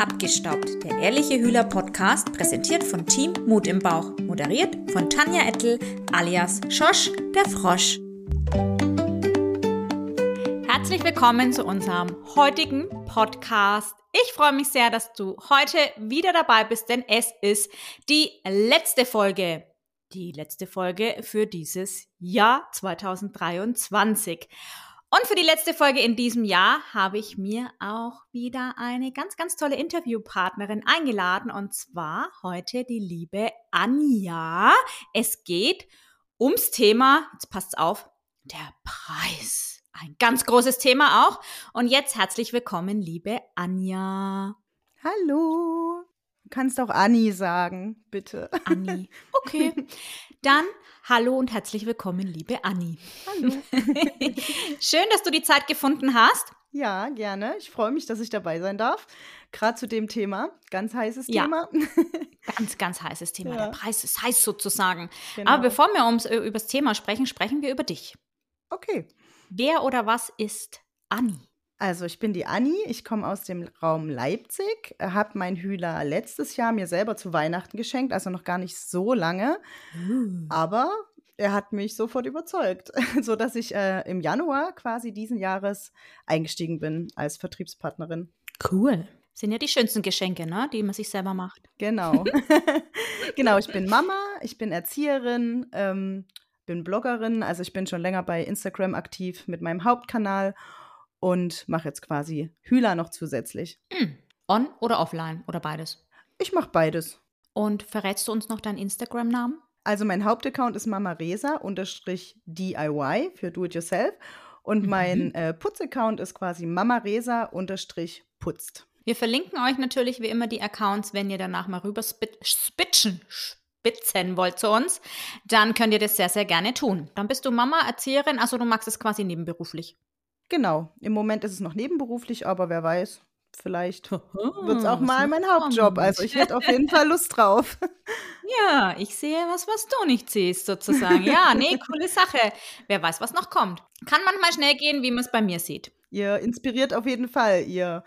Abgestaubt, der ehrliche Hühler Podcast, präsentiert von Team Mut im Bauch, moderiert von Tanja Ettel alias Schosch der Frosch. Herzlich willkommen zu unserem heutigen Podcast. Ich freue mich sehr, dass du heute wieder dabei bist, denn es ist die letzte Folge. Die letzte Folge für dieses Jahr 2023. Und für die letzte Folge in diesem Jahr habe ich mir auch wieder eine ganz, ganz tolle Interviewpartnerin eingeladen und zwar heute die liebe Anja. Es geht ums Thema, jetzt passt's auf, der Preis. Ein ganz großes Thema auch. Und jetzt herzlich willkommen, liebe Anja. Hallo. Du kannst auch Anni sagen, bitte. Anni. Okay. Dann hallo und herzlich willkommen, liebe Anni. Hallo. Schön, dass du die Zeit gefunden hast. Ja, gerne. Ich freue mich, dass ich dabei sein darf. Gerade zu dem Thema. Ganz heißes Ja. Thema. Ganz, ganz heißes Thema. Ja. Der Preis ist heiß sozusagen. Genau. Aber bevor wir ums, über das Thema sprechen, sprechen wir über dich. Okay. Wer oder was ist Anni? Also, ich bin die Anni. Ich komme aus dem Raum Leipzig. Habe mein Hühler letztes Jahr mir selber zu Weihnachten geschenkt, also noch gar nicht so lange. Aber er hat mich sofort überzeugt, sodass ich äh, im Januar quasi diesen Jahres eingestiegen bin als Vertriebspartnerin. Cool. Sind ja die schönsten Geschenke, ne? die man sich selber macht. Genau. genau, ich bin Mama, ich bin Erzieherin, ähm, bin Bloggerin, also ich bin schon länger bei Instagram aktiv mit meinem Hauptkanal und mache jetzt quasi Hühler noch zusätzlich. Hm. On oder offline oder beides? Ich mache beides. Und verrätst du uns noch deinen Instagram-Namen? Also mein Hauptaccount ist mamaresa unterstrich DIY für Do It Yourself und Mhm. mein äh, Putzaccount ist quasi mamaresa unterstrich putzt. Wir verlinken euch natürlich wie immer die Accounts, wenn ihr danach mal rüber spit spitchen, spitzen wollt zu uns, dann könnt ihr das sehr, sehr gerne tun. Dann bist du Mama, Erzieherin, also du magst es quasi nebenberuflich. Genau, im Moment ist es noch nebenberuflich, aber wer weiß, vielleicht wird es auch mal mein Hauptjob. Also ich hätte auf jeden Fall Lust drauf. Ja, ich sehe was, was du nicht siehst, sozusagen. Ja, nee, coole Sache. Wer weiß, was noch kommt. Kann manchmal schnell gehen, wie man es bei mir sieht. Ihr inspiriert auf jeden Fall, ihr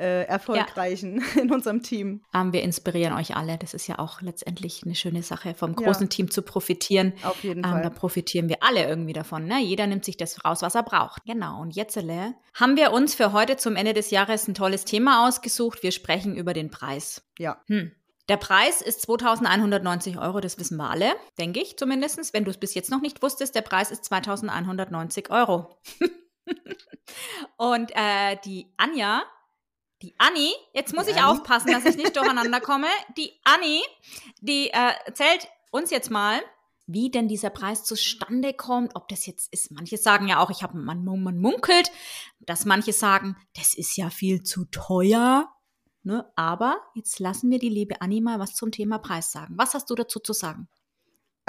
äh, Erfolgreichen in unserem Team. Ähm, wir inspirieren euch alle. Das ist ja auch letztendlich eine schöne Sache, vom Ja. großen Team zu profitieren. Auf jeden Ähm, da Fall. profitieren wir alle irgendwie davon. Ne? Jeder nimmt sich das raus, was er braucht. Genau. Und jetzt äh, haben wir uns für heute zum Ende des Jahres ein tolles Thema ausgesucht. Wir sprechen über den Preis. Ja, Hm. Der Preis ist 2190 Euro, das wissen wir alle, denke ich zumindest. Wenn du es bis jetzt noch nicht wusstest, der Preis ist 2190 Euro. Und äh, die Anja, die Anni, jetzt muss Die ich Anni. aufpassen, dass ich nicht durcheinander komme. Die Anni, die äh, erzählt uns jetzt mal, wie denn dieser Preis zustande kommt, ob das jetzt ist. Manche sagen ja auch, ich habe man, man munkelt, dass manche sagen, das ist ja viel zu teuer. Ne? Aber jetzt lassen wir die liebe Anni mal was zum Thema Preis sagen. Was hast du dazu zu sagen?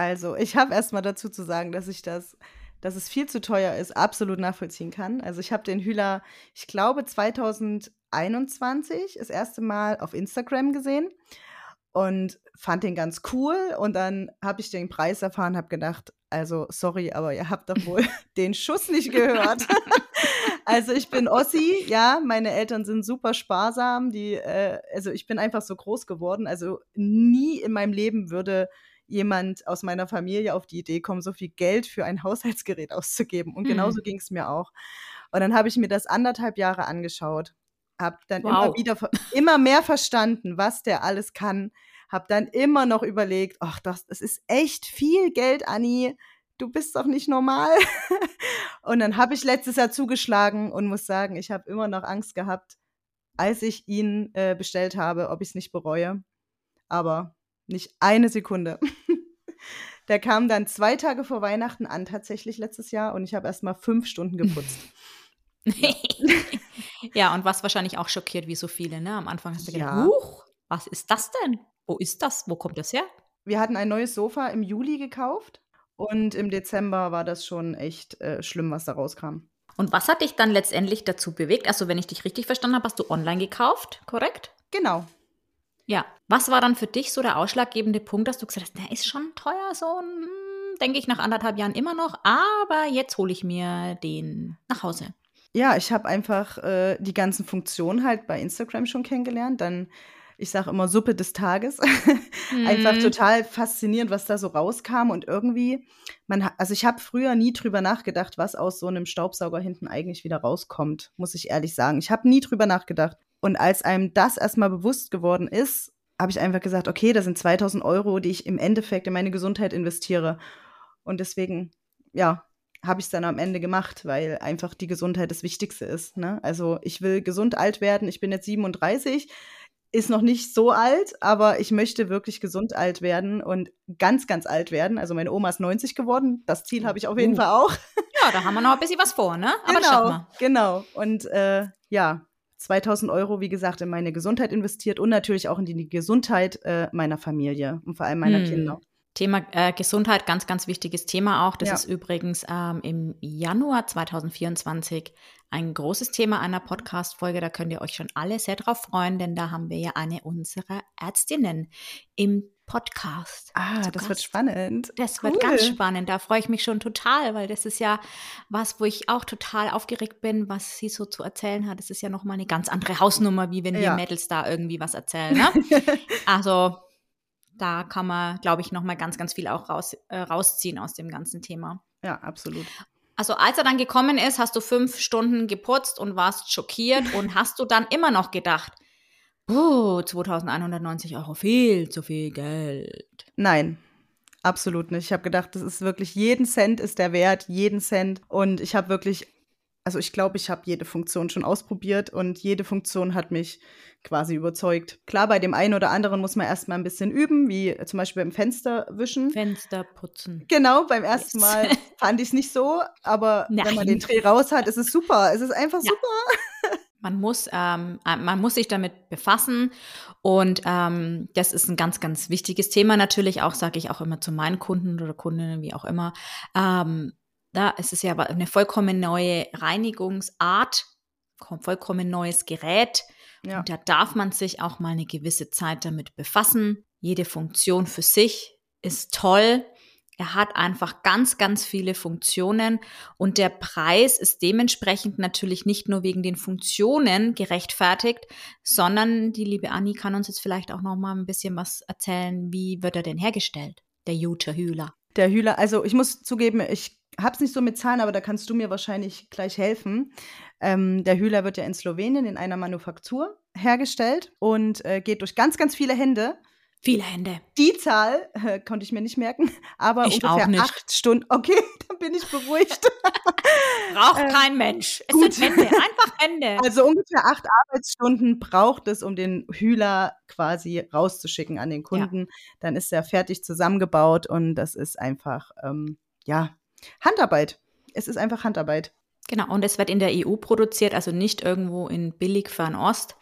also ich habe erstmal dazu zu sagen, dass ich das, dass es viel zu teuer ist, absolut nachvollziehen kann. Also ich habe den Hühler, ich glaube 2021 das erste Mal auf Instagram gesehen und fand den ganz cool und dann habe ich den Preis erfahren, habe gedacht, also sorry, aber ihr habt doch wohl den Schuss nicht gehört. Also ich bin Ossi, ja, meine Eltern sind super sparsam, die, äh, also ich bin einfach so groß geworden, also nie in meinem Leben würde jemand aus meiner Familie auf die Idee kommen, so viel Geld für ein Haushaltsgerät auszugeben und Mhm. genauso ging es mir auch. Und dann habe ich mir das anderthalb Jahre angeschaut, habe dann immer Wow. wieder, ver- immer mehr verstanden, was der alles kann, habe dann immer noch überlegt, ach, das, das ist echt viel Geld, Anni, du bist doch nicht normal. Und dann habe ich letztes Jahr zugeschlagen und muss sagen, ich habe immer noch Angst gehabt, als ich ihn äh, bestellt habe, ob ich es nicht bereue. Aber nicht eine Sekunde. Der kam dann zwei Tage vor Weihnachten an, tatsächlich letztes Jahr, und ich habe erst mal fünf Stunden geputzt. ja, und was wahrscheinlich auch schockiert, wie so viele, ne? Am Anfang hast du gedacht, Ja. huch, was ist das denn? Wo ist das? Wo kommt das her? Wir hatten ein neues Sofa im Juli gekauft und im Dezember war das schon echt äh, schlimm, was da rauskam. Und was hat dich dann letztendlich dazu bewegt? Also, wenn ich dich richtig verstanden habe, hast du online gekauft, korrekt? Genau. Ja. Was war dann für dich so der ausschlaggebende Punkt, dass du gesagt hast, der ist schon teuer, so hm, denke ich nach anderthalb Jahren immer noch, aber jetzt hole ich mir den nach Hause. Ja, ich habe einfach äh, die ganzen Funktionen halt bei Instagram schon kennengelernt. Dann, ich sage immer Suppe des Tages. einfach Mhm. total faszinierend, was da so rauskam. Und irgendwie, man, also ich habe früher nie drüber nachgedacht, was aus so einem Staubsauger hinten eigentlich wieder rauskommt, muss ich ehrlich sagen. Ich habe nie drüber nachgedacht. Und als einem das erstmal bewusst geworden ist, habe ich einfach gesagt, okay, das sind 2000 Euro, die ich im Endeffekt in meine Gesundheit investiere. Und deswegen, ja, habe ich es dann am Ende gemacht, weil einfach die Gesundheit das Wichtigste ist. Ne? Also ich will gesund alt werden. Ich bin jetzt 37, ist noch nicht so alt, aber ich möchte wirklich gesund alt werden und ganz, ganz alt werden. Also meine Oma ist 90 geworden. Das Ziel habe ich auf jeden Uh. Fall auch. Ja, da haben wir noch ein bisschen was vor, ne? Aber wir. genau. Und äh, ja, 2000 Euro, wie gesagt, in meine Gesundheit investiert und natürlich auch in die Gesundheit äh, meiner Familie und vor allem meiner Hm. Kinder. Thema äh, Gesundheit, ganz, ganz wichtiges Thema auch. Das Ja. ist übrigens ähm, im Januar 2024 ein großes Thema einer Podcast-Folge. Da könnt ihr euch schon alle sehr drauf freuen, denn da haben wir ja eine unserer Ärztinnen im Podcast. Ah, das Gast. wird spannend. Das wird Cool. ganz spannend. Da freue ich mich schon total, weil das ist ja was, wo ich auch total aufgeregt bin, was sie so zu erzählen hat. Das ist ja nochmal eine ganz andere Hausnummer, wie wenn wir Ja. Mädels da irgendwie was erzählen. Ne? Also da kann man, glaube ich, nochmal ganz, ganz viel auch raus, äh, rausziehen aus dem ganzen Thema. ja, absolut. Also als er dann gekommen ist, hast du fünf Stunden geputzt und warst schockiert und hast du dann immer noch gedacht, puh, 2190 Euro, viel zu viel Geld. Nein, absolut nicht. Ich habe gedacht, das ist wirklich, jeden Cent ist der wert, jeden Cent. Und ich habe wirklich, also ich glaube, ich habe jede Funktion schon ausprobiert und jede Funktion hat mich quasi überzeugt. Klar, bei dem einen oder anderen muss man erstmal ein bisschen üben, wie zum Beispiel beim Fenster wischen. Fenster putzen. Genau, beim ersten Yes. Mal fand ich es nicht so, aber wenn man Nein. den Dreh raus hat, ist es super. Es ist einfach Ja. super. Man muss, ähm, äh, man muss sich damit befassen und ähm, das ist ein ganz, ganz wichtiges Thema natürlich auch, sage ich auch immer zu meinen Kunden oder Kundinnen, wie auch immer. Ähm, da ist es ja eine vollkommen neue Reinigungsart, kom- vollkommen neues Gerät Ja. und da darf man sich auch mal eine gewisse Zeit damit befassen. Jede Funktion für sich ist toll. Er hat einfach ganz, ganz viele Funktionen und der Preis ist dementsprechend natürlich nicht nur wegen den Funktionen gerechtfertigt, sondern die liebe Anni kann uns jetzt vielleicht auch noch mal ein bisschen was erzählen. Wie wird er denn hergestellt? Der Jute Hühler. Der Hühler, also ich muss zugeben, ich habe es nicht so mit Zahlen, aber da kannst du mir wahrscheinlich gleich helfen. Ähm, der Hühler wird ja in Slowenien in einer Manufaktur hergestellt und äh, geht durch ganz, ganz viele Hände. Viele Hände. Die Zahl äh, konnte ich mir nicht merken, aber Ich ungefähr acht Stunden. Okay, dann bin ich beruhigt. Braucht Ähm, kein Mensch. Es gut. sind Hände, einfach Hände. Also ungefähr acht Arbeitsstunden braucht es, um den Hühler quasi rauszuschicken an den Kunden. Dann ist er fertig zusammengebaut und das ist einfach, ähm, ja, Handarbeit. Es ist einfach Handarbeit. Genau, und es wird in der EU produziert, also nicht irgendwo in billig Fernost.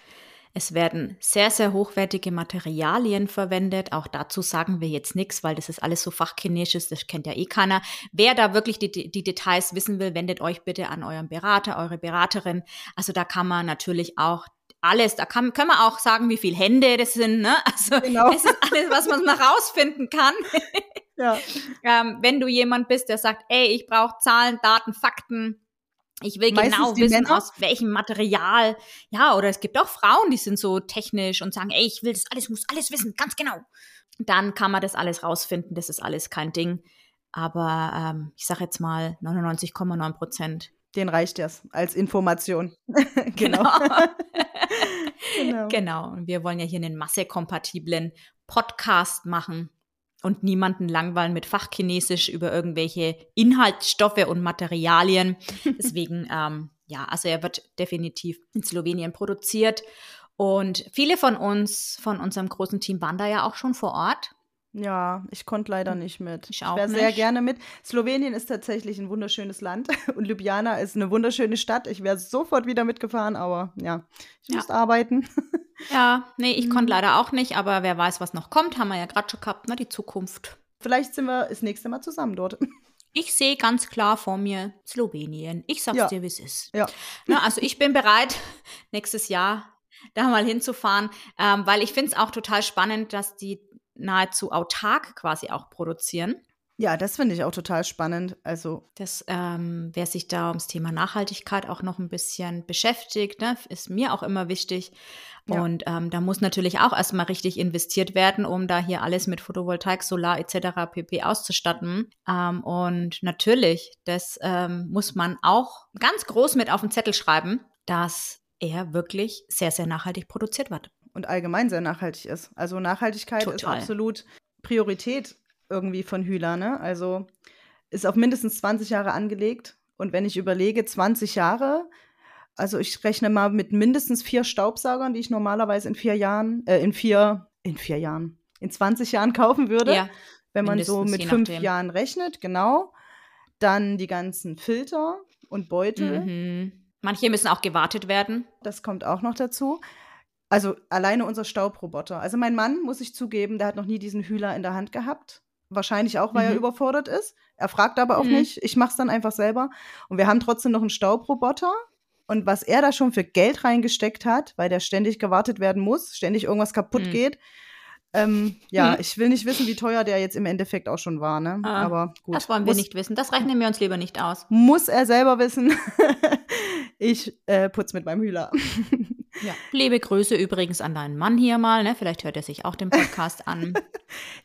Es werden sehr, sehr hochwertige Materialien verwendet. Auch dazu sagen wir jetzt nichts, weil das ist alles so fachchinesisch, das kennt ja eh keiner. Wer da wirklich die, die Details wissen will, wendet euch bitte an euren Berater, eure Beraterin. Also da kann man natürlich auch alles, da kann, können wir auch sagen, wie viele Hände das sind. Ne? Also Genau. es ist alles, was man noch rausfinden kann. Ja. ähm, wenn du jemand bist, der sagt, ey, ich brauche Zahlen, Daten, Fakten, ich will Meistens genau wissen, Männer. aus welchem Material. Ja, oder es gibt auch Frauen, die sind so technisch und sagen, ey, ich will das alles, muss alles wissen, ganz genau. Dann kann man das alles rausfinden, das ist alles kein Ding. Aber ähm, ich sage jetzt mal 99,9 Prozent. Den reicht das als Information. genau. genau. Genau. Und wir wollen ja hier einen massekompatiblen Podcast machen und niemanden langweilen mit Fachchinesisch über irgendwelche Inhaltsstoffe und Materialien. Deswegen, ähm, ja, also er wird definitiv in Slowenien produziert. Und viele von uns, von unserem großen Team, waren da ja auch schon vor Ort. Ja, ich konnte leider nicht mit. Ich auch wäre sehr gerne mit. Slowenien ist tatsächlich ein wunderschönes Land und Ljubljana ist eine wunderschöne Stadt. Ich wäre sofort wieder mitgefahren, aber ja, ich Ja. musste arbeiten. Ja, nee, ich Mhm. konnte leider auch nicht, aber wer weiß, was noch kommt, haben wir ja gerade schon gehabt, ne, die Zukunft. Vielleicht sind wir das nächste Mal zusammen dort. Ich sehe ganz klar vor mir Slowenien. Ich sag's Ja. dir, wie es ist. Ja. Na, also ich bin bereit, nächstes Jahr da mal hinzufahren, ähm, weil ich finde es auch total spannend, dass die nahezu autark quasi auch produzieren. Ja, das finde ich auch total spannend. Also Das, ähm, wer sich da ums Thema Nachhaltigkeit auch noch ein bisschen beschäftigt, ne, ist mir auch immer wichtig. Ja. Und ähm, da muss natürlich auch erstmal richtig investiert werden, um da hier alles mit Photovoltaik, Solar etc. pp. auszustatten. Ähm, und natürlich, das ähm, muss man auch ganz groß mit auf den Zettel schreiben, dass er wirklich sehr, sehr nachhaltig produziert wird. und allgemein sehr nachhaltig ist. Also Nachhaltigkeit ist Total. absolut Priorität irgendwie von Hühler, ne? Also ist auf mindestens 20 Jahre angelegt. Und wenn ich überlege, 20 Jahre, also ich rechne mal mit mindestens vier Staubsaugern, die ich normalerweise in vier Jahren, äh, in vier, in vier Jahren, in 20 Jahren kaufen würde. Ja, wenn man so mit fünf. Jahren rechnet, genau. Dann die ganzen Filter und Beutel. mhm. Manche müssen auch gewartet werden. Das kommt auch noch dazu. Also alleine unser Staubroboter. Also mein Mann, muss ich zugeben, der hat noch nie diesen Hühler in der Hand gehabt. Wahrscheinlich auch, weil er Mhm. überfordert ist. Er fragt aber auch Mhm. nicht. Ich mache es dann einfach selber. Und wir haben trotzdem noch einen Staubroboter. Und was er da schon für Geld reingesteckt hat, weil der ständig gewartet werden muss, ständig irgendwas kaputt Mhm. geht. Ähm, ja, Mhm. ich will nicht wissen, wie teuer der jetzt im Endeffekt auch schon war. Ne? Ah, aber gut. Das wollen wir muss, nicht wissen. Das rechnen wir uns lieber nicht aus. Muss er selber wissen. ich äh, putz mit meinem Hühler. Ja. Liebe Grüße übrigens an deinen Mann hier mal. Ne? Vielleicht hört er sich auch den Podcast an.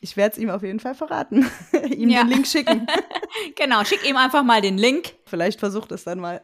Ich werde es ihm auf jeden Fall verraten. ihm Ja. den Link schicken. genau, schick ihm einfach mal den Link. Vielleicht versucht es dann mal.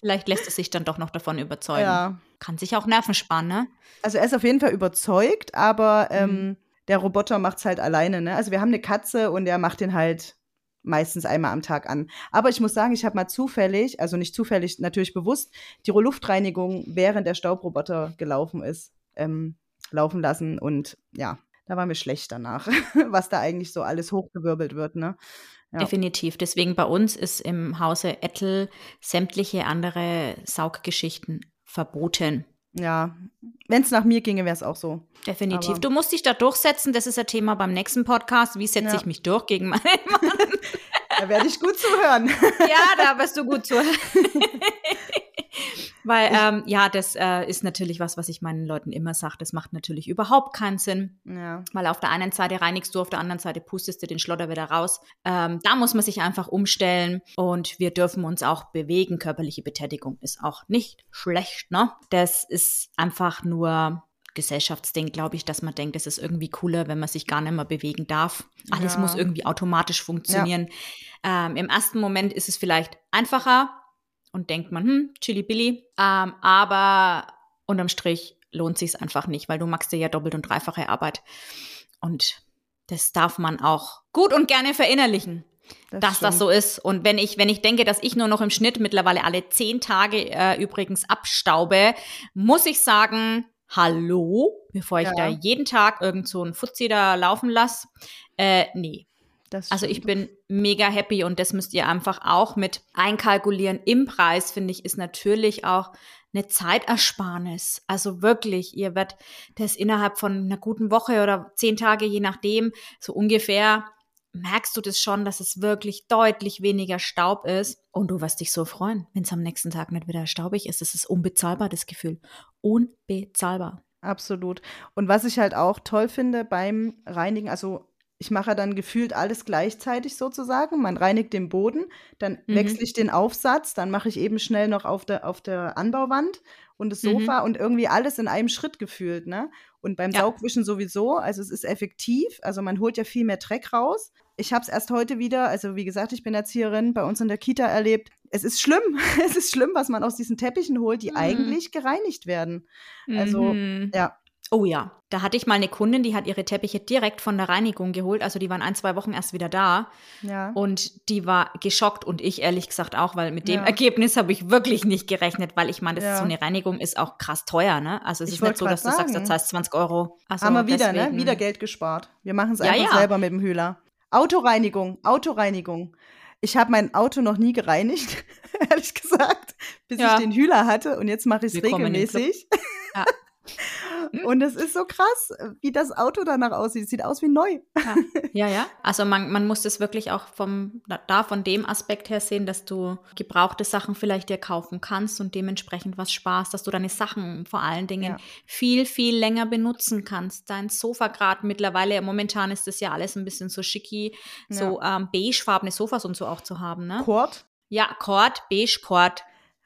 Vielleicht lässt es sich dann doch noch davon überzeugen. ja. Kann sich auch Nerven sparen, ne? Also er ist auf jeden Fall überzeugt, aber Mhm. ähm, der Roboter macht es halt alleine. Ne? Also wir haben eine Katze und der macht den halt meistens einmal am Tag an. Aber ich muss sagen, ich habe mal zufällig, also nicht zufällig, natürlich bewusst, die Luftreinigung während der Staubroboter gelaufen ist, ähm, laufen lassen. Und ja, da war mir schlecht danach, was da eigentlich so alles hochgewirbelt wird. Ne? Ja. Definitiv. Deswegen bei uns ist im Hause Ettel sämtliche andere Sauggeschichten verboten. Ja, wenn es nach mir ginge, wäre es auch so. Definitiv. Aber- du musst dich da durchsetzen. Das ist ein Thema beim nächsten Podcast. Wie setze Ja. ich mich durch gegen meinen Da werde ich gut zuhören. Ja, da bist du gut zu. Weil, ähm, ja, das äh, ist natürlich was, was ich meinen Leuten immer sage. Das macht natürlich überhaupt keinen Sinn. ja. Weil auf der einen Seite reinigst du, auf der anderen Seite pustest du den Schlotter wieder raus. Ähm, da muss man sich einfach umstellen und wir dürfen uns auch bewegen. Körperliche Betätigung ist auch nicht schlecht, ne? Das ist einfach nur Gesellschaftsding, glaube ich, dass man denkt, es ist irgendwie cooler, wenn man sich gar nicht mehr bewegen darf. Alles Ja. muss irgendwie automatisch funktionieren. Ähm, Im ersten Moment ist es vielleicht einfacher und denkt man, hm, chili billy. Ähm, aber unterm Strich lohnt sich einfach nicht, weil du machst dir ja doppelt und dreifache Arbeit. Und das darf man auch gut und gerne verinnerlichen, dass das stimmt. so ist. Und wenn ich, wenn ich denke, dass ich nur noch im Schnitt mittlerweile alle zehn Tage äh, übrigens abstaube, muss ich sagen, hallo, bevor ich Ja. da jeden Tag irgend so einen Fuzzi da laufen lasse. Äh, nee, Das also ich bin mega happy und das müsst ihr einfach auch mit einkalkulieren. Im Preis, finde ich, ist natürlich auch eine Zeitersparnis. Also wirklich, ihr werdet das innerhalb von einer guten Woche oder zehn Tage, je nachdem, so ungefähr, merkst du das schon, dass es wirklich deutlich weniger Staub ist. Und du wirst dich so freuen, wenn es am nächsten Tag nicht wieder staubig ist. Das ist unbezahlbar, das Gefühl. Unbezahlbar. Absolut. Und was ich halt auch toll finde beim Reinigen, also ich mache dann gefühlt alles gleichzeitig sozusagen. Man reinigt den Boden, dann Mhm. wechsle ich den Aufsatz, dann mache ich eben schnell noch auf der, auf der Anbauwand und das Mhm. Sofa und irgendwie alles in einem Schritt gefühlt, ne? Und beim Ja. Saugwischen sowieso, also es ist effektiv, also man holt ja viel mehr Dreck raus. Ich habe es erst heute wieder, also wie gesagt, ich bin Erzieherin, bei uns in der Kita erlebt. Es ist schlimm, es ist schlimm, was man aus diesen Teppichen holt, die Mhm. eigentlich gereinigt werden. Also, Mhm. ja, Oh ja, da hatte ich mal eine Kundin, die hat ihre Teppiche direkt von der Reinigung geholt. Also die waren ein, zwei Wochen erst wieder da. ja. Und die war geschockt und ich ehrlich gesagt auch, weil mit dem Ja. Ergebnis habe ich wirklich nicht gerechnet, weil ich meine, das Ja. ist so eine Reinigung ist auch krass teuer, ne? Also es Ich ist nicht so, dass du sagst, sagen. das heißt 20 Euro. Also Haben wir wieder, ne? deswegen- Wieder Geld gespart. Wir machen es einfach selber mit dem Hühler. Autoreinigung, Autoreinigung. Ich habe mein Auto noch nie gereinigt, ehrlich gesagt, bis ich den Hühler hatte und jetzt mache ich es regelmäßig. Ja. Und es ist so krass, wie das Auto danach aussieht. Es sieht aus wie neu. Ja, ja. ja. Also man, man muss das wirklich auch vom, da von dem Aspekt her sehen, dass du gebrauchte Sachen vielleicht dir kaufen kannst und dementsprechend was Spaß, dass du deine Sachen vor allen Dingen Ja. viel, viel länger benutzen kannst. Dein Sofa gerade mittlerweile, momentan ist das ja alles ein bisschen so schicki, so ähm, beigefarbene Sofas und so auch zu haben, ne? Kord. Ja, Kord, beige Kord.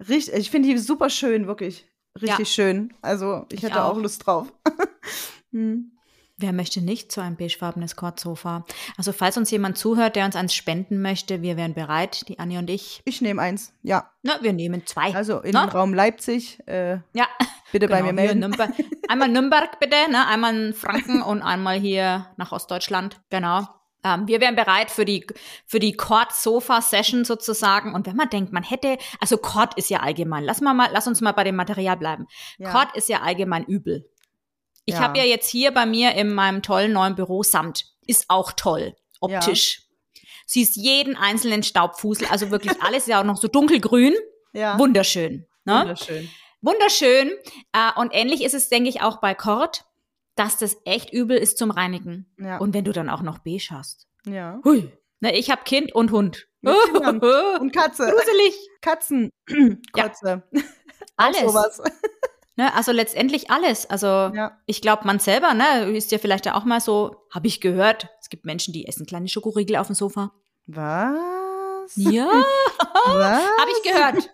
Richtig, ich finde die super schön, wirklich. Richtig schön. Also ich, Ich hätte auch. auch. Lust drauf. hm. Wer möchte nicht so ein beigefarbenes Kordsofa? Also falls uns jemand zuhört, der uns eins spenden möchte, wir wären bereit, die Annie und ich. Ich nehme eins, ja. Na, wir nehmen zwei. Also in Na? den Raum Leipzig, äh, ja, bitte bei genau, mir hier in melden. Nürnberg. Einmal Nürnberg bitte, ne? einmal in Franken und einmal hier nach Ostdeutschland. Genau. Ähm, wir wären bereit für die, für die Cord-Sofa-Session sozusagen. Und wenn man denkt, man hätte, also Cord ist ja allgemein. Lass, mal, mal, lass uns mal bei dem Material bleiben. Ja. Cord ist ja allgemein übel. Ich Ja. habe ja jetzt hier bei mir in meinem tollen neuen Büro Samt. Ist auch toll, optisch. Siehst jeden einzelnen Staubfusel, also wirklich alles ist ja auch noch so dunkelgrün. Ja, Wunderschön. Ne? wunderschön. Wunderschön. Äh, und ähnlich ist es, denke ich, auch bei Kord, dass das echt übel ist zum Reinigen. Ja. Und wenn du dann auch noch beige hast. ja. Hui. Ne, ich habe Kind und Hund. Und Katze. Gruselig. Katzen. Ja. Kotze. Alles. Sowas. Ne, also letztendlich alles. Also Ja. ich glaube, man selber, ne, ist ja vielleicht ja auch mal so, habe ich gehört, es gibt Menschen, die essen kleine Schokoriegel auf dem Sofa. Was? Ja, habe ich gehört.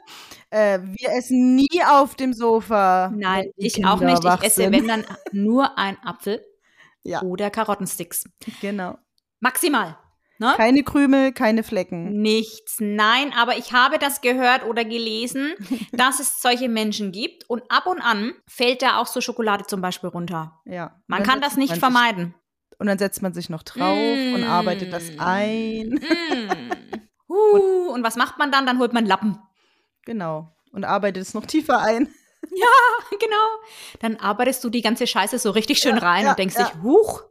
Äh, wir essen nie auf dem Sofa. Nein, ich auch Kinder nicht. wach Ich esse, sind. wenn dann nur ein Apfel Ja, oder Karottensticks. genau. Maximal. Ne? Keine Krümel, keine Flecken. Nichts, nein, aber ich habe das gehört oder gelesen, dass es solche Menschen gibt und ab und an fällt da auch so Schokolade zum Beispiel runter. Ja. Man kann das nicht man sich- vermeiden. Und dann setzt man sich noch drauf und arbeitet das Mm. ein. Mm. Uh, und was macht man dann? Dann holt man Lappen. Genau. Und arbeitet es noch tiefer ein. genau. Dann arbeitest du die ganze Scheiße so richtig schön rein ja, und denkst ja. dich, huch,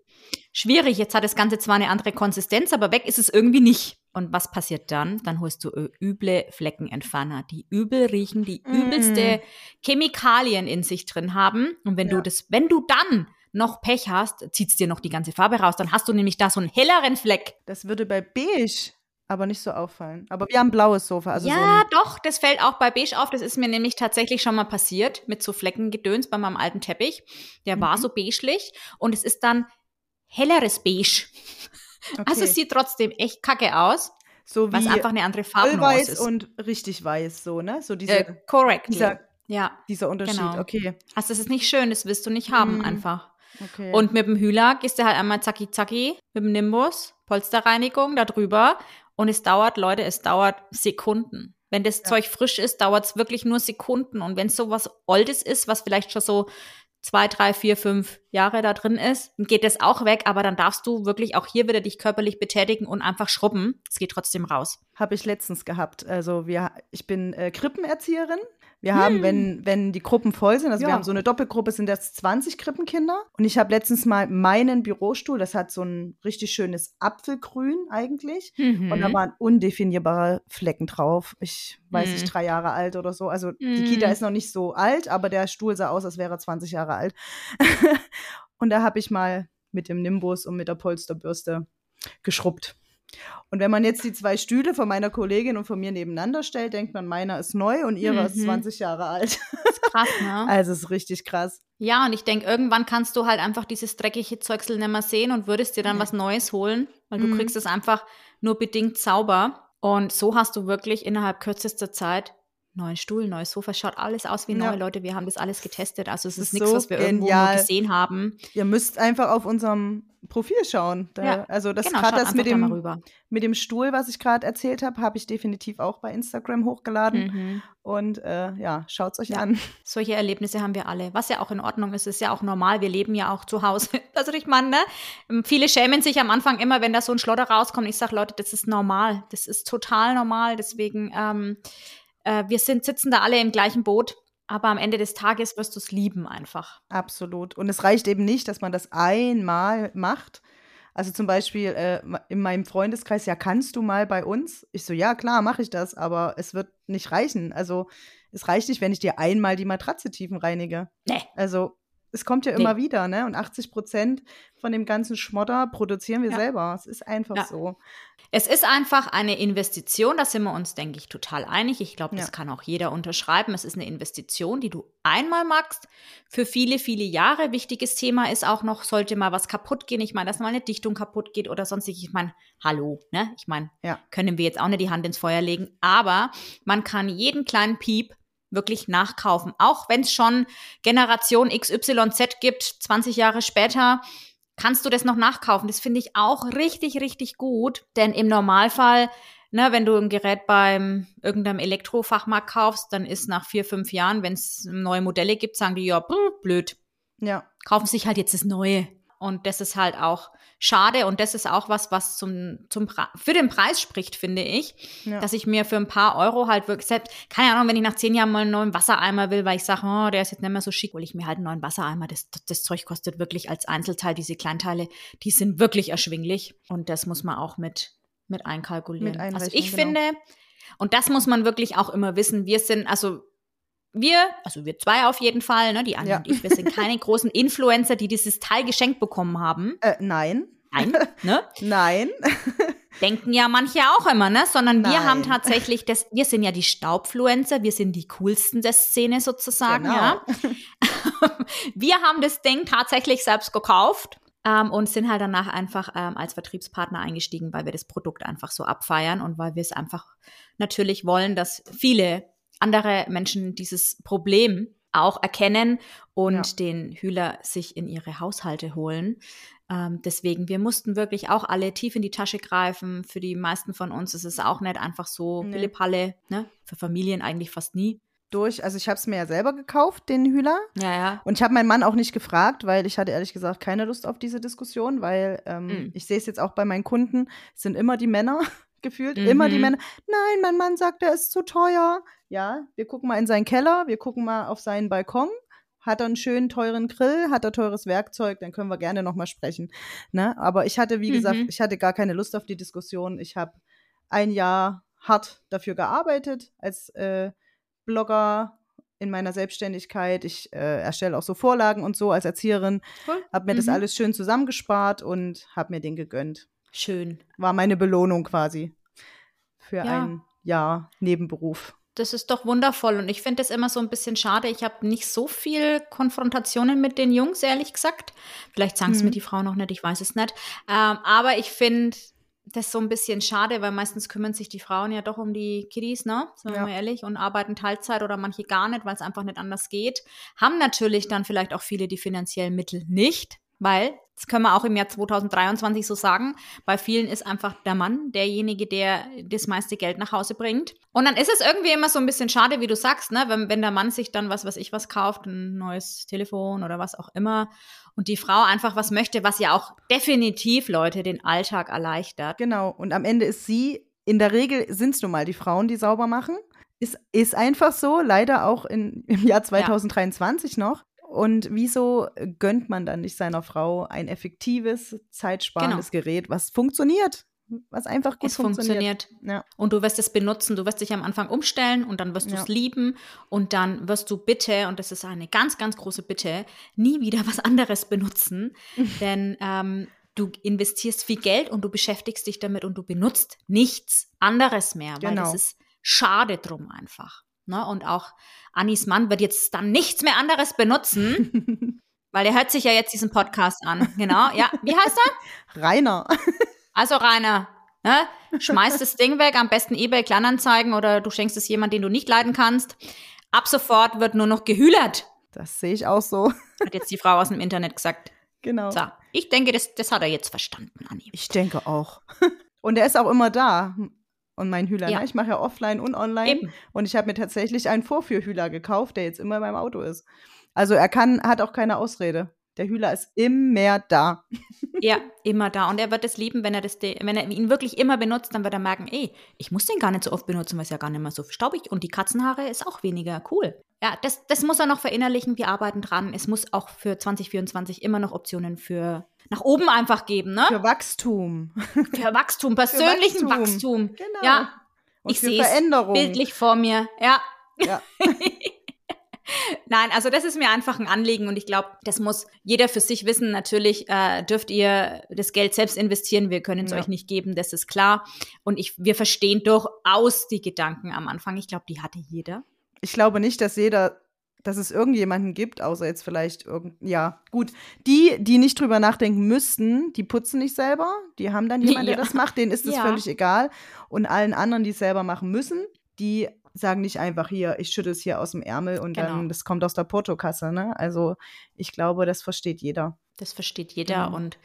schwierig, jetzt hat das Ganze zwar eine andere Konsistenz, aber weg ist es irgendwie nicht. Und was passiert dann? Dann holst du äh, üble Fleckenentferner, die übel riechen, die Mm. übelste Chemikalien in sich drin haben. Und wenn du Ja. das, wenn du dann noch Pech hast, zieht's dir noch die ganze Farbe raus, dann hast du nämlich da so einen helleren Fleck. Das würde bei beige aber nicht so auffallen. Aber wir haben ein blaues Sofa. Also so ja, ein, doch, das fällt auch bei Beige auf. Das ist mir nämlich tatsächlich schon mal passiert mit so Fleckengedöns bei meinem alten Teppich. Der war Mhm. so beigelig und es ist dann helleres Beige. okay. Also es sieht trotzdem echt kacke aus, so wie einfach eine andere Vollweiß ist. und richtig weiß, so, ne? So diese, äh, correct. dieser, Ja, dieser Unterschied. genau. Okay. also das ist nicht schön, das willst du nicht haben Mhm. einfach. okay. Und mit dem Hühler gehst du halt einmal zacki zacki mit dem Nimbus, Polsterreinigung da drüber und es dauert, Leute, es dauert Sekunden. Wenn das Ja. Zeug frisch ist, dauert es wirklich nur Sekunden. Und wenn es so was Oldes ist, was vielleicht schon so zwei, drei, vier, fünf Jahre da drin ist, dann geht das auch weg, aber dann darfst du wirklich auch hier wieder dich körperlich betätigen und einfach schrubben. Es geht trotzdem raus. Habe ich letztens gehabt. Also wir, ich bin äh, Krippenerzieherin. Wir haben, Hm. wenn, wenn die Gruppen voll sind, also Ja. wir haben so eine Doppelgruppe, sind das 20 Krippenkinder. Und ich habe letztens mal meinen Bürostuhl, das hat so ein richtig schönes Apfelgrün eigentlich. Und da Mhm. waren undefinierbare Flecken drauf. Ich weiß Mhm. nicht, drei Jahre alt oder so. Also die Mhm. Kita ist noch nicht so alt, aber der Stuhl sah aus, als wäre er 20 Jahre alt. und da habe ich mal mit dem Nimbus und mit der Polsterbürste geschrubbt. Und wenn man jetzt die zwei Stühle von meiner Kollegin und von mir nebeneinander stellt, denkt man, meiner ist neu und ihrer ist Mhm. 20 Jahre alt. Krass, ne? Also es ist richtig krass. Ja, und ich denke, irgendwann kannst du halt einfach dieses dreckige Zeugsel nicht mehr sehen und würdest dir dann Nee. was Neues holen, weil du Mhm. kriegst es einfach nur bedingt sauber. Und so hast du wirklich innerhalb kürzester Zeit neuen Stuhl, neues Sofa, schaut alles aus wie Ja. neu, Leute. Wir haben das alles getestet. Also es ist ist nichts, so was wir irgendwo nur genial. gesehen haben. Ihr müsst einfach auf unserem Profil schauen. Da, Ja, also das genau, gerade das mit dem, mit dem Stuhl, was ich gerade erzählt habe, habe ich definitiv auch bei Instagram hochgeladen. Mhm. Und äh, ja, schaut es euch Ja. an. Solche Erlebnisse haben wir alle, was ja auch in Ordnung ist, ist ja auch normal. Wir leben ja auch zu Hause. Also ich meine, ne? Viele schämen sich am Anfang immer, wenn da so ein Schlotter rauskommt. Ich sage, Leute, das ist normal. Das ist total normal. Deswegen, ähm, äh, wir sind, sitzen da alle im gleichen Boot. Aber am Ende des Tages wirst du es lieben einfach. Absolut. Und es reicht eben nicht, dass man das einmal macht. Also zum Beispiel äh, in meinem Freundeskreis, ja, kannst du mal bei uns? Ich so, ja, klar, mache ich das, aber es wird nicht reichen. Also es reicht nicht, wenn ich dir einmal die Matratze tiefen reinige. Nee. Also es kommt ja Nee. immer wieder, ne? Und 80 Prozent von dem ganzen Schmodder produzieren wir Ja. selber. Es ist einfach Ja. so. Es ist einfach eine Investition, da sind wir uns, denke ich, total einig. Ich glaube, das Ja. kann auch jeder unterschreiben. Es ist eine Investition, die du einmal machst, für viele, viele Jahre. Wichtiges Thema ist auch noch, sollte mal was kaputt gehen. Ich meine, dass mal eine Dichtung kaputt geht oder sonstig. Ich meine, hallo, ne? Ich meine, Ja. können wir jetzt auch nicht die Hand ins Feuer legen. Aber man kann jeden kleinen Piep wirklich nachkaufen. Auch wenn es schon Generation XYZ gibt, 20 Jahre später, kannst du das noch nachkaufen. Das finde ich auch richtig, richtig gut. Denn im Normalfall, ne, wenn du ein Gerät beim irgendeinem Elektrofachmarkt kaufst, dann ist nach vier, fünf Jahren, wenn es neue Modelle gibt, sagen die, ja, blöd, Ja. kaufen sich halt jetzt das Neue. Und das ist halt auch schade. Und das ist auch was, was zum, zum für den Preis spricht, finde ich. Ja. Dass ich mir für ein paar Euro halt wirklich selbst, keine Ahnung, wenn ich nach zehn Jahren mal einen neuen Wassereimer will, weil ich sage, oh, der ist jetzt nicht mehr so schick, hole ich mir halt einen neuen Wassereimer. Das, das, das Zeug kostet wirklich als Einzelteil, diese Kleinteile, die sind wirklich erschwinglich. Und das muss man auch mit, mit einkalkulieren. Mit also ich genau. finde, und das muss man wirklich auch immer wissen, wir sind, also wir, also wir zwei auf jeden Fall, ne, die Anja Ja. und ich, wir sind keine großen Influencer, die dieses Teil geschenkt bekommen haben. Äh, nein. Nein, ne? Nein. Denken ja manche auch immer, ne? Sondern wir Nein. haben tatsächlich das, wir sind ja die Staubfluencer, wir sind die coolsten der Szene sozusagen, Genau. ja. wir haben das Ding tatsächlich selbst gekauft. Ähm, und sind halt danach einfach ähm, als Vertriebspartner eingestiegen, weil wir das Produkt einfach so abfeiern und weil wir es einfach natürlich wollen, dass viele andere Menschen dieses Problem auch erkennen und Ja. den Hühler sich in ihre Haushalte holen. Ähm, deswegen, wir mussten wirklich auch alle tief in die Tasche greifen. Für die meisten von uns ist es auch nicht einfach so Nee. Pille-Palle, ne? Für Familien eigentlich fast nie. Durch, also ich habe es mir ja selber gekauft, den Hühler. Ja, ja. Und ich habe meinen Mann auch nicht gefragt, weil ich hatte ehrlich gesagt keine Lust auf diese Diskussion, weil ähm, Mm. ich sehe es jetzt auch bei meinen Kunden, es sind immer die Männer gefühlt, immer die Mhm. Männer. Nein, mein Mann sagt, der ist zu teuer. Ja, wir gucken mal in seinen Keller, wir gucken mal auf seinen Balkon. Hat er einen schönen teuren Grill, hat er teures Werkzeug, dann können wir gerne nochmal sprechen. Ne? Aber ich hatte, wie gesagt, Mhm. ich hatte gar keine Lust auf die Diskussion. Ich habe ein Jahr hart dafür gearbeitet als äh, Blogger in meiner Selbstständigkeit. Ich äh, erstelle auch so Vorlagen und so als Erzieherin. Cool. Habe mir das Mhm. alles schön zusammengespart und habe mir den gegönnt. Schön. War meine Belohnung quasi für Ja. ein Jahr Nebenberuf. Das ist doch wundervoll und ich finde das immer so ein bisschen schade. Ich habe nicht so viel Konfrontationen mit den Jungs, ehrlich gesagt. Vielleicht sagen es Mhm. mir die Frauen noch nicht, ich weiß es nicht. Ähm, aber ich finde das so ein bisschen schade, weil meistens kümmern sich die Frauen ja doch um die Kiddies, ne? Sind wir Ja. mal ehrlich, und arbeiten Teilzeit oder manche gar nicht, weil es einfach nicht anders geht. Haben natürlich dann vielleicht auch viele die finanziellen Mittel nicht, weil, das können wir auch im Jahr 2023 so sagen, bei vielen ist einfach der Mann derjenige, der das meiste Geld nach Hause bringt. Und dann ist es irgendwie immer so ein bisschen schade, wie du sagst, ne? wenn, wenn der Mann sich dann was, was ich was kauft, ein neues Telefon oder was auch immer, und die Frau einfach was möchte, was ja auch definitiv, Leute, den Alltag erleichtert. Genau. Und am Ende ist sie, in der Regel sind es nun mal die Frauen, die sauber machen. Ist, ist einfach so, leider auch in, im Jahr 2023 noch. Und wieso gönnt man dann nicht seiner Frau ein effektives, zeitsparendes Gerät, was funktioniert? Was einfach gut Genau. Es funktioniert. Ja. Und du wirst es benutzen. Du wirst dich am Anfang umstellen und dann wirst du es lieben. Und dann wirst du bitte, und das ist eine ganz, ganz große Bitte, nie wieder was anderes benutzen. Denn ähm, du investierst viel Geld und du beschäftigst dich damit und du benutzt nichts anderes mehr. Weil Genau. das ist schade drum einfach. Ne? Und auch Annis Mann wird jetzt dann nichts mehr anderes benutzen, weil der hört sich ja jetzt diesen Podcast an. Genau. Ja, wie heißt er? Rainer. Also Rainer, ne? schmeiß das Ding weg, am besten eBay Kleinanzeigen oder du schenkst es jemand, den du nicht leiden kannst. Ab sofort wird nur noch gehühlert, Das sehe ich auch so. hat jetzt die Frau aus dem Internet gesagt. Genau. So, ich denke, das, das hat er jetzt verstanden, Anni. Ich denke auch. Und er ist auch immer da. Und mein Hühler, Ja. ne? ich mache ja offline und online. Eben. Und ich habe mir tatsächlich einen Vorführhühler gekauft, der jetzt immer in meinem Auto ist. Also er kann, hat auch keine Ausrede. Der Hühler ist immer da. Ja, immer da. Und er wird es lieben, wenn er, das, wenn er ihn wirklich immer benutzt, dann wird er merken, ey, ich muss den gar nicht so oft benutzen, weil es ja gar nicht mehr so staubig und die Katzenhaare ist auch weniger cool. Ja, das, das muss er noch verinnerlichen. Wir arbeiten dran. Es muss auch für 2024 immer noch Optionen für nach oben einfach geben, ne? Für Wachstum. Für Wachstum, persönlichen Wachstum. Wachstum. Genau. Ja, Und ich für sehe es Veränderung. bildlich vor mir. Ja, Ja. Nein, also das ist mir einfach ein Anliegen und ich glaube, das muss jeder für sich wissen. Natürlich äh, dürft ihr das Geld selbst investieren. Wir können es Ja. euch nicht geben, das ist klar. Und ich, wir verstehen durchaus die Gedanken am Anfang. Ich glaube, die hatte jeder. Ich glaube nicht, dass jeder, dass es irgendjemanden gibt, außer jetzt vielleicht irgend, ja, gut. Die, die nicht drüber nachdenken müssten, die putzen nicht selber. Die haben dann jemanden, der Ja. das macht, denen ist es Ja. völlig egal. Und allen anderen, die es selber machen müssen, die sagen nicht einfach hier, ich schütte es hier aus dem Ärmel und Genau. dann, das kommt aus der Portokasse, ne? Also ich glaube, das versteht jeder. Das versteht jeder Genau. und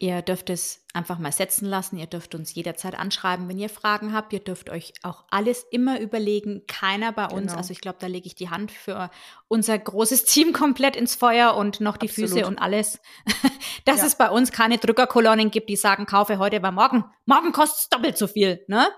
ihr dürft es einfach mal setzen lassen. Ihr dürft uns jederzeit anschreiben, wenn ihr Fragen habt. Ihr dürft euch auch alles immer überlegen. Keiner bei uns, Genau. also ich glaube, da lege ich die Hand für unser großes Team komplett ins Feuer und noch die Absolut. Füße und alles, dass Ja. es bei uns keine Drückerkolonnen gibt, die sagen, kaufe heute, weil morgen, morgen kostet es doppelt so viel, ne?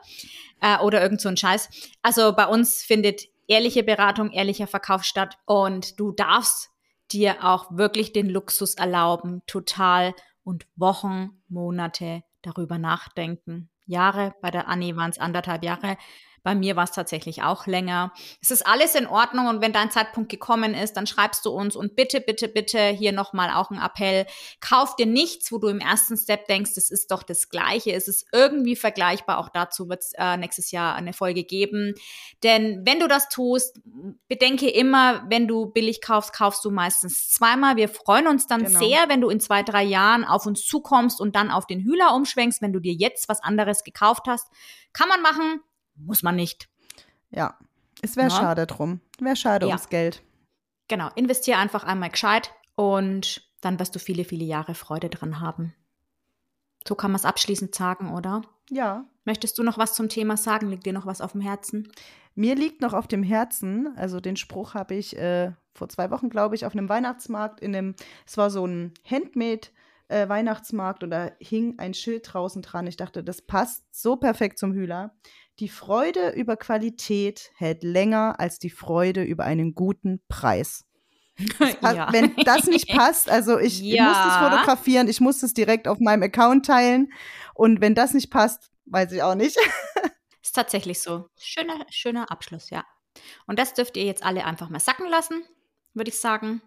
Äh, oder irgend so ein Scheiß. Also bei uns findet ehrliche Beratung, ehrlicher Verkauf statt und du darfst dir auch wirklich den Luxus erlauben, total und Wochen, Monate darüber nachdenken. Jahre, bei der Annie waren es anderthalb Jahre, bei mir war es tatsächlich auch länger. Es ist alles in Ordnung und wenn dein Zeitpunkt gekommen ist, dann schreibst du uns und bitte, bitte, bitte hier nochmal auch ein Appell. Kauf dir nichts, wo du im ersten Step denkst, das ist doch das Gleiche. Es ist irgendwie vergleichbar. Auch dazu wird es äh, nächstes Jahr eine Folge geben. Denn wenn du das tust, bedenke immer, wenn du billig kaufst, kaufst du meistens zweimal. Wir freuen uns dann Genau. sehr, wenn du in zwei, drei Jahren auf uns zukommst und dann auf den Hühler umschwenkst, wenn du dir jetzt was anderes gekauft hast. Kann man machen, muss man nicht. Ja. Es wäre Na? schade drum. Wäre schade Ja. ums Geld. Genau, investier einfach einmal gescheit und dann wirst du viele, viele Jahre Freude dran haben. So kann man es abschließend sagen, oder? Ja. Möchtest du noch was zum Thema sagen? Liegt dir noch was auf dem Herzen? Mir liegt noch auf dem Herzen, also den Spruch habe ich äh, vor zwei Wochen, glaube ich, auf einem Weihnachtsmarkt in einem, es war so ein Handmade äh, Weihnachtsmarkt und da hing ein Schild draußen dran. Ich dachte, das passt so perfekt zum Hühler. Die Freude über Qualität hält länger als die Freude über einen guten Preis. Pa- Wenn das nicht passt, also ich, ich muss das Ja. fotografieren, ich muss das direkt auf meinem Account teilen und wenn das nicht passt, weiß ich auch nicht. Ist tatsächlich so. Schöner, schöner Abschluss, ja. Und das dürft ihr jetzt alle einfach mal sacken lassen, würde ich sagen.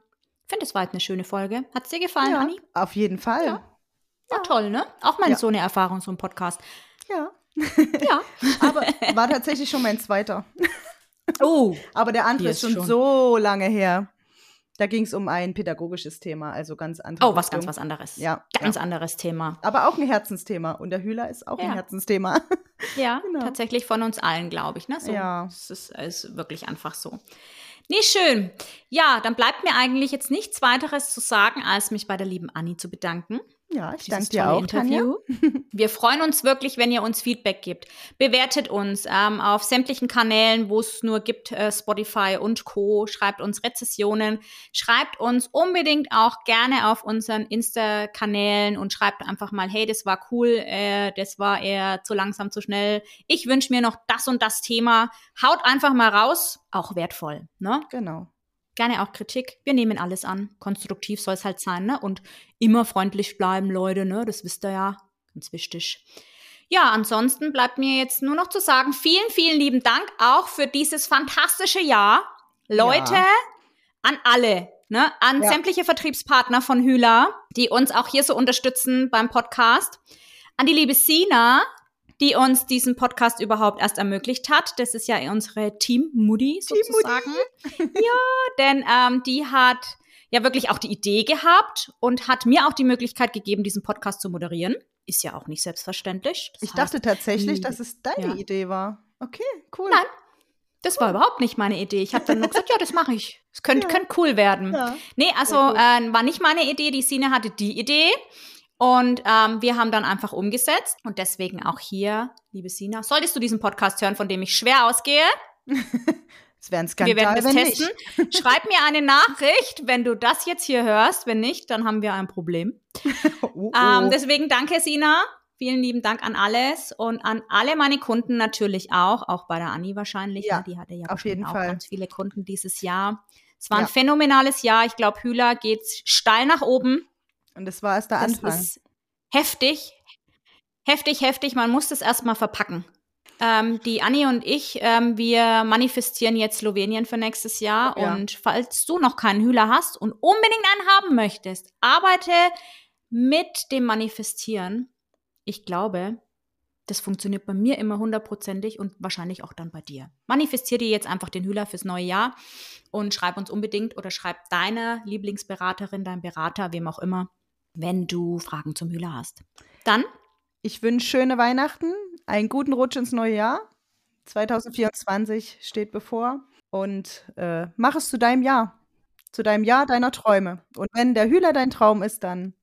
Ich finde, es war jetzt eine schöne Folge. Hat es dir gefallen, Ja, Anni? auf jeden Fall. Ja. War toll, ne? Auch mal Ja. so eine Erfahrung, so ein Podcast. ja. Ja. Aber war tatsächlich schon mein zweiter. Oh. Aber der andere ist schon, schon. so lange her. Da ging es um ein pädagogisches Thema, also ganz andere. Oh, was ganz was anderes. Ja, Ganz ja. anderes Thema. Aber auch ein Herzensthema. Und der Hühler ist auch ein Ja. Herzensthema. Ja, Genau. tatsächlich von uns allen, glaube ich. Ne? So, Ja. Es ist, ist wirklich einfach so. Nee, schön. Ja, dann bleibt mir eigentlich jetzt nichts weiteres zu sagen, als mich bei der lieben Anni zu bedanken. Ja, ich danke dir auch, Tanja. Wir freuen uns wirklich, wenn ihr uns Feedback gibt. Bewertet uns ähm, auf sämtlichen Kanälen, wo es nur gibt, äh, Spotify und Co. Schreibt uns Rezessionen. Schreibt uns unbedingt auch gerne auf unseren Insta-Kanälen und schreibt einfach mal, hey, das war cool, äh, das war eher zu langsam, zu schnell. Ich wünsche mir noch das und das Thema. Haut einfach mal raus. Auch wertvoll, ne? Genau. Gerne auch Kritik. Wir nehmen alles an. Konstruktiv soll es halt sein, ne? Und immer freundlich bleiben, Leute, ne? Das wisst ihr ja. Ganz wichtig. Ja, ansonsten bleibt mir jetzt nur noch zu sagen, vielen, vielen lieben Dank auch für dieses fantastische Jahr. Leute, Ja. an alle, ne? An Ja. sämtliche Vertriebspartner von Hühler, die uns auch hier so unterstützen beim Podcast. An die liebe Sina, die uns diesen Podcast überhaupt erst ermöglicht hat. Das ist ja unsere Team sozusagen. ja, denn ähm, die hat ja wirklich auch die Idee gehabt und hat mir auch die Möglichkeit gegeben, diesen Podcast zu moderieren. Ist ja auch nicht selbstverständlich. Das Ich heißt, dachte tatsächlich, dass es deine ja. Idee war. Okay, cool. Nein. das war überhaupt nicht meine Idee. Ich habe dann nur gesagt, ja, das mache ich. Es könnte Ja. könnte cool werden. Ja. Nee, also äh, war nicht meine Idee. Die Sine hatte die Idee. Und ähm, wir haben dann einfach umgesetzt. Und deswegen auch hier, liebe Sina, solltest du diesen Podcast hören, von dem ich schwer ausgehe, Es wäre ein wir Skandal, werden das wenn testen. nicht. Schreib mir eine Nachricht, wenn du das jetzt hier hörst. Wenn nicht, dann haben wir ein Problem. Oh, oh. Ähm, deswegen danke, Sina. Vielen lieben Dank an alles und an alle meine Kunden natürlich auch, auch bei der Anni wahrscheinlich. Ja, ne? Die hatte ja auf jeden auch Fall. ganz viele Kunden dieses Jahr. Es war ein Ja. phänomenales Jahr. Ich glaube, Hühler geht steil nach oben. Und das war erst der Das Anfang. ist heftig. Heftig, heftig. Man muss das erstmal verpacken. Ähm, die Anni und ich, ähm, wir manifestieren jetzt Slowenien für nächstes Jahr. Ja. Und falls du noch keinen Hühler hast und unbedingt einen haben möchtest, arbeite mit dem Manifestieren. Ich glaube, das funktioniert bei mir immer hundertprozentig und wahrscheinlich auch dann bei dir. Manifestier dir jetzt einfach den Hühler fürs neue Jahr und schreib uns unbedingt oder schreib deiner Lieblingsberaterin, deinem Berater, wem auch immer, wenn du Fragen zum Hühler hast. Dann Ich wünsche schöne Weihnachten, einen guten Rutsch ins neue Jahr. 2024 steht bevor. Und äh, mach es zu deinem Jahr. Zu deinem Jahr deiner Träume. Und wenn der Hühler dein Traum ist, dann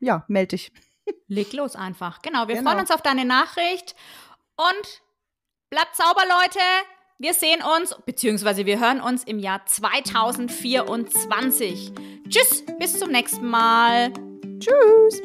ja, melde dich. leg los einfach. Genau, wir Genau. freuen uns auf deine Nachricht und bleibt sauber, Leute. Wir sehen uns, beziehungsweise wir hören uns im Jahr 2024. Tschüss, bis zum nächsten Mal. Tschüss.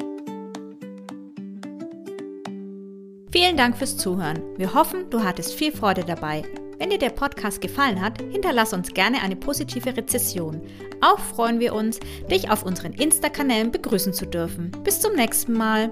Vielen Dank fürs Zuhören. Wir hoffen, du hattest viel Freude dabei. Wenn dir der Podcast gefallen hat, hinterlass uns gerne eine positive Rezession. Auch freuen wir uns, dich auf unseren Insta-Kanälen begrüßen zu dürfen. Bis zum nächsten Mal.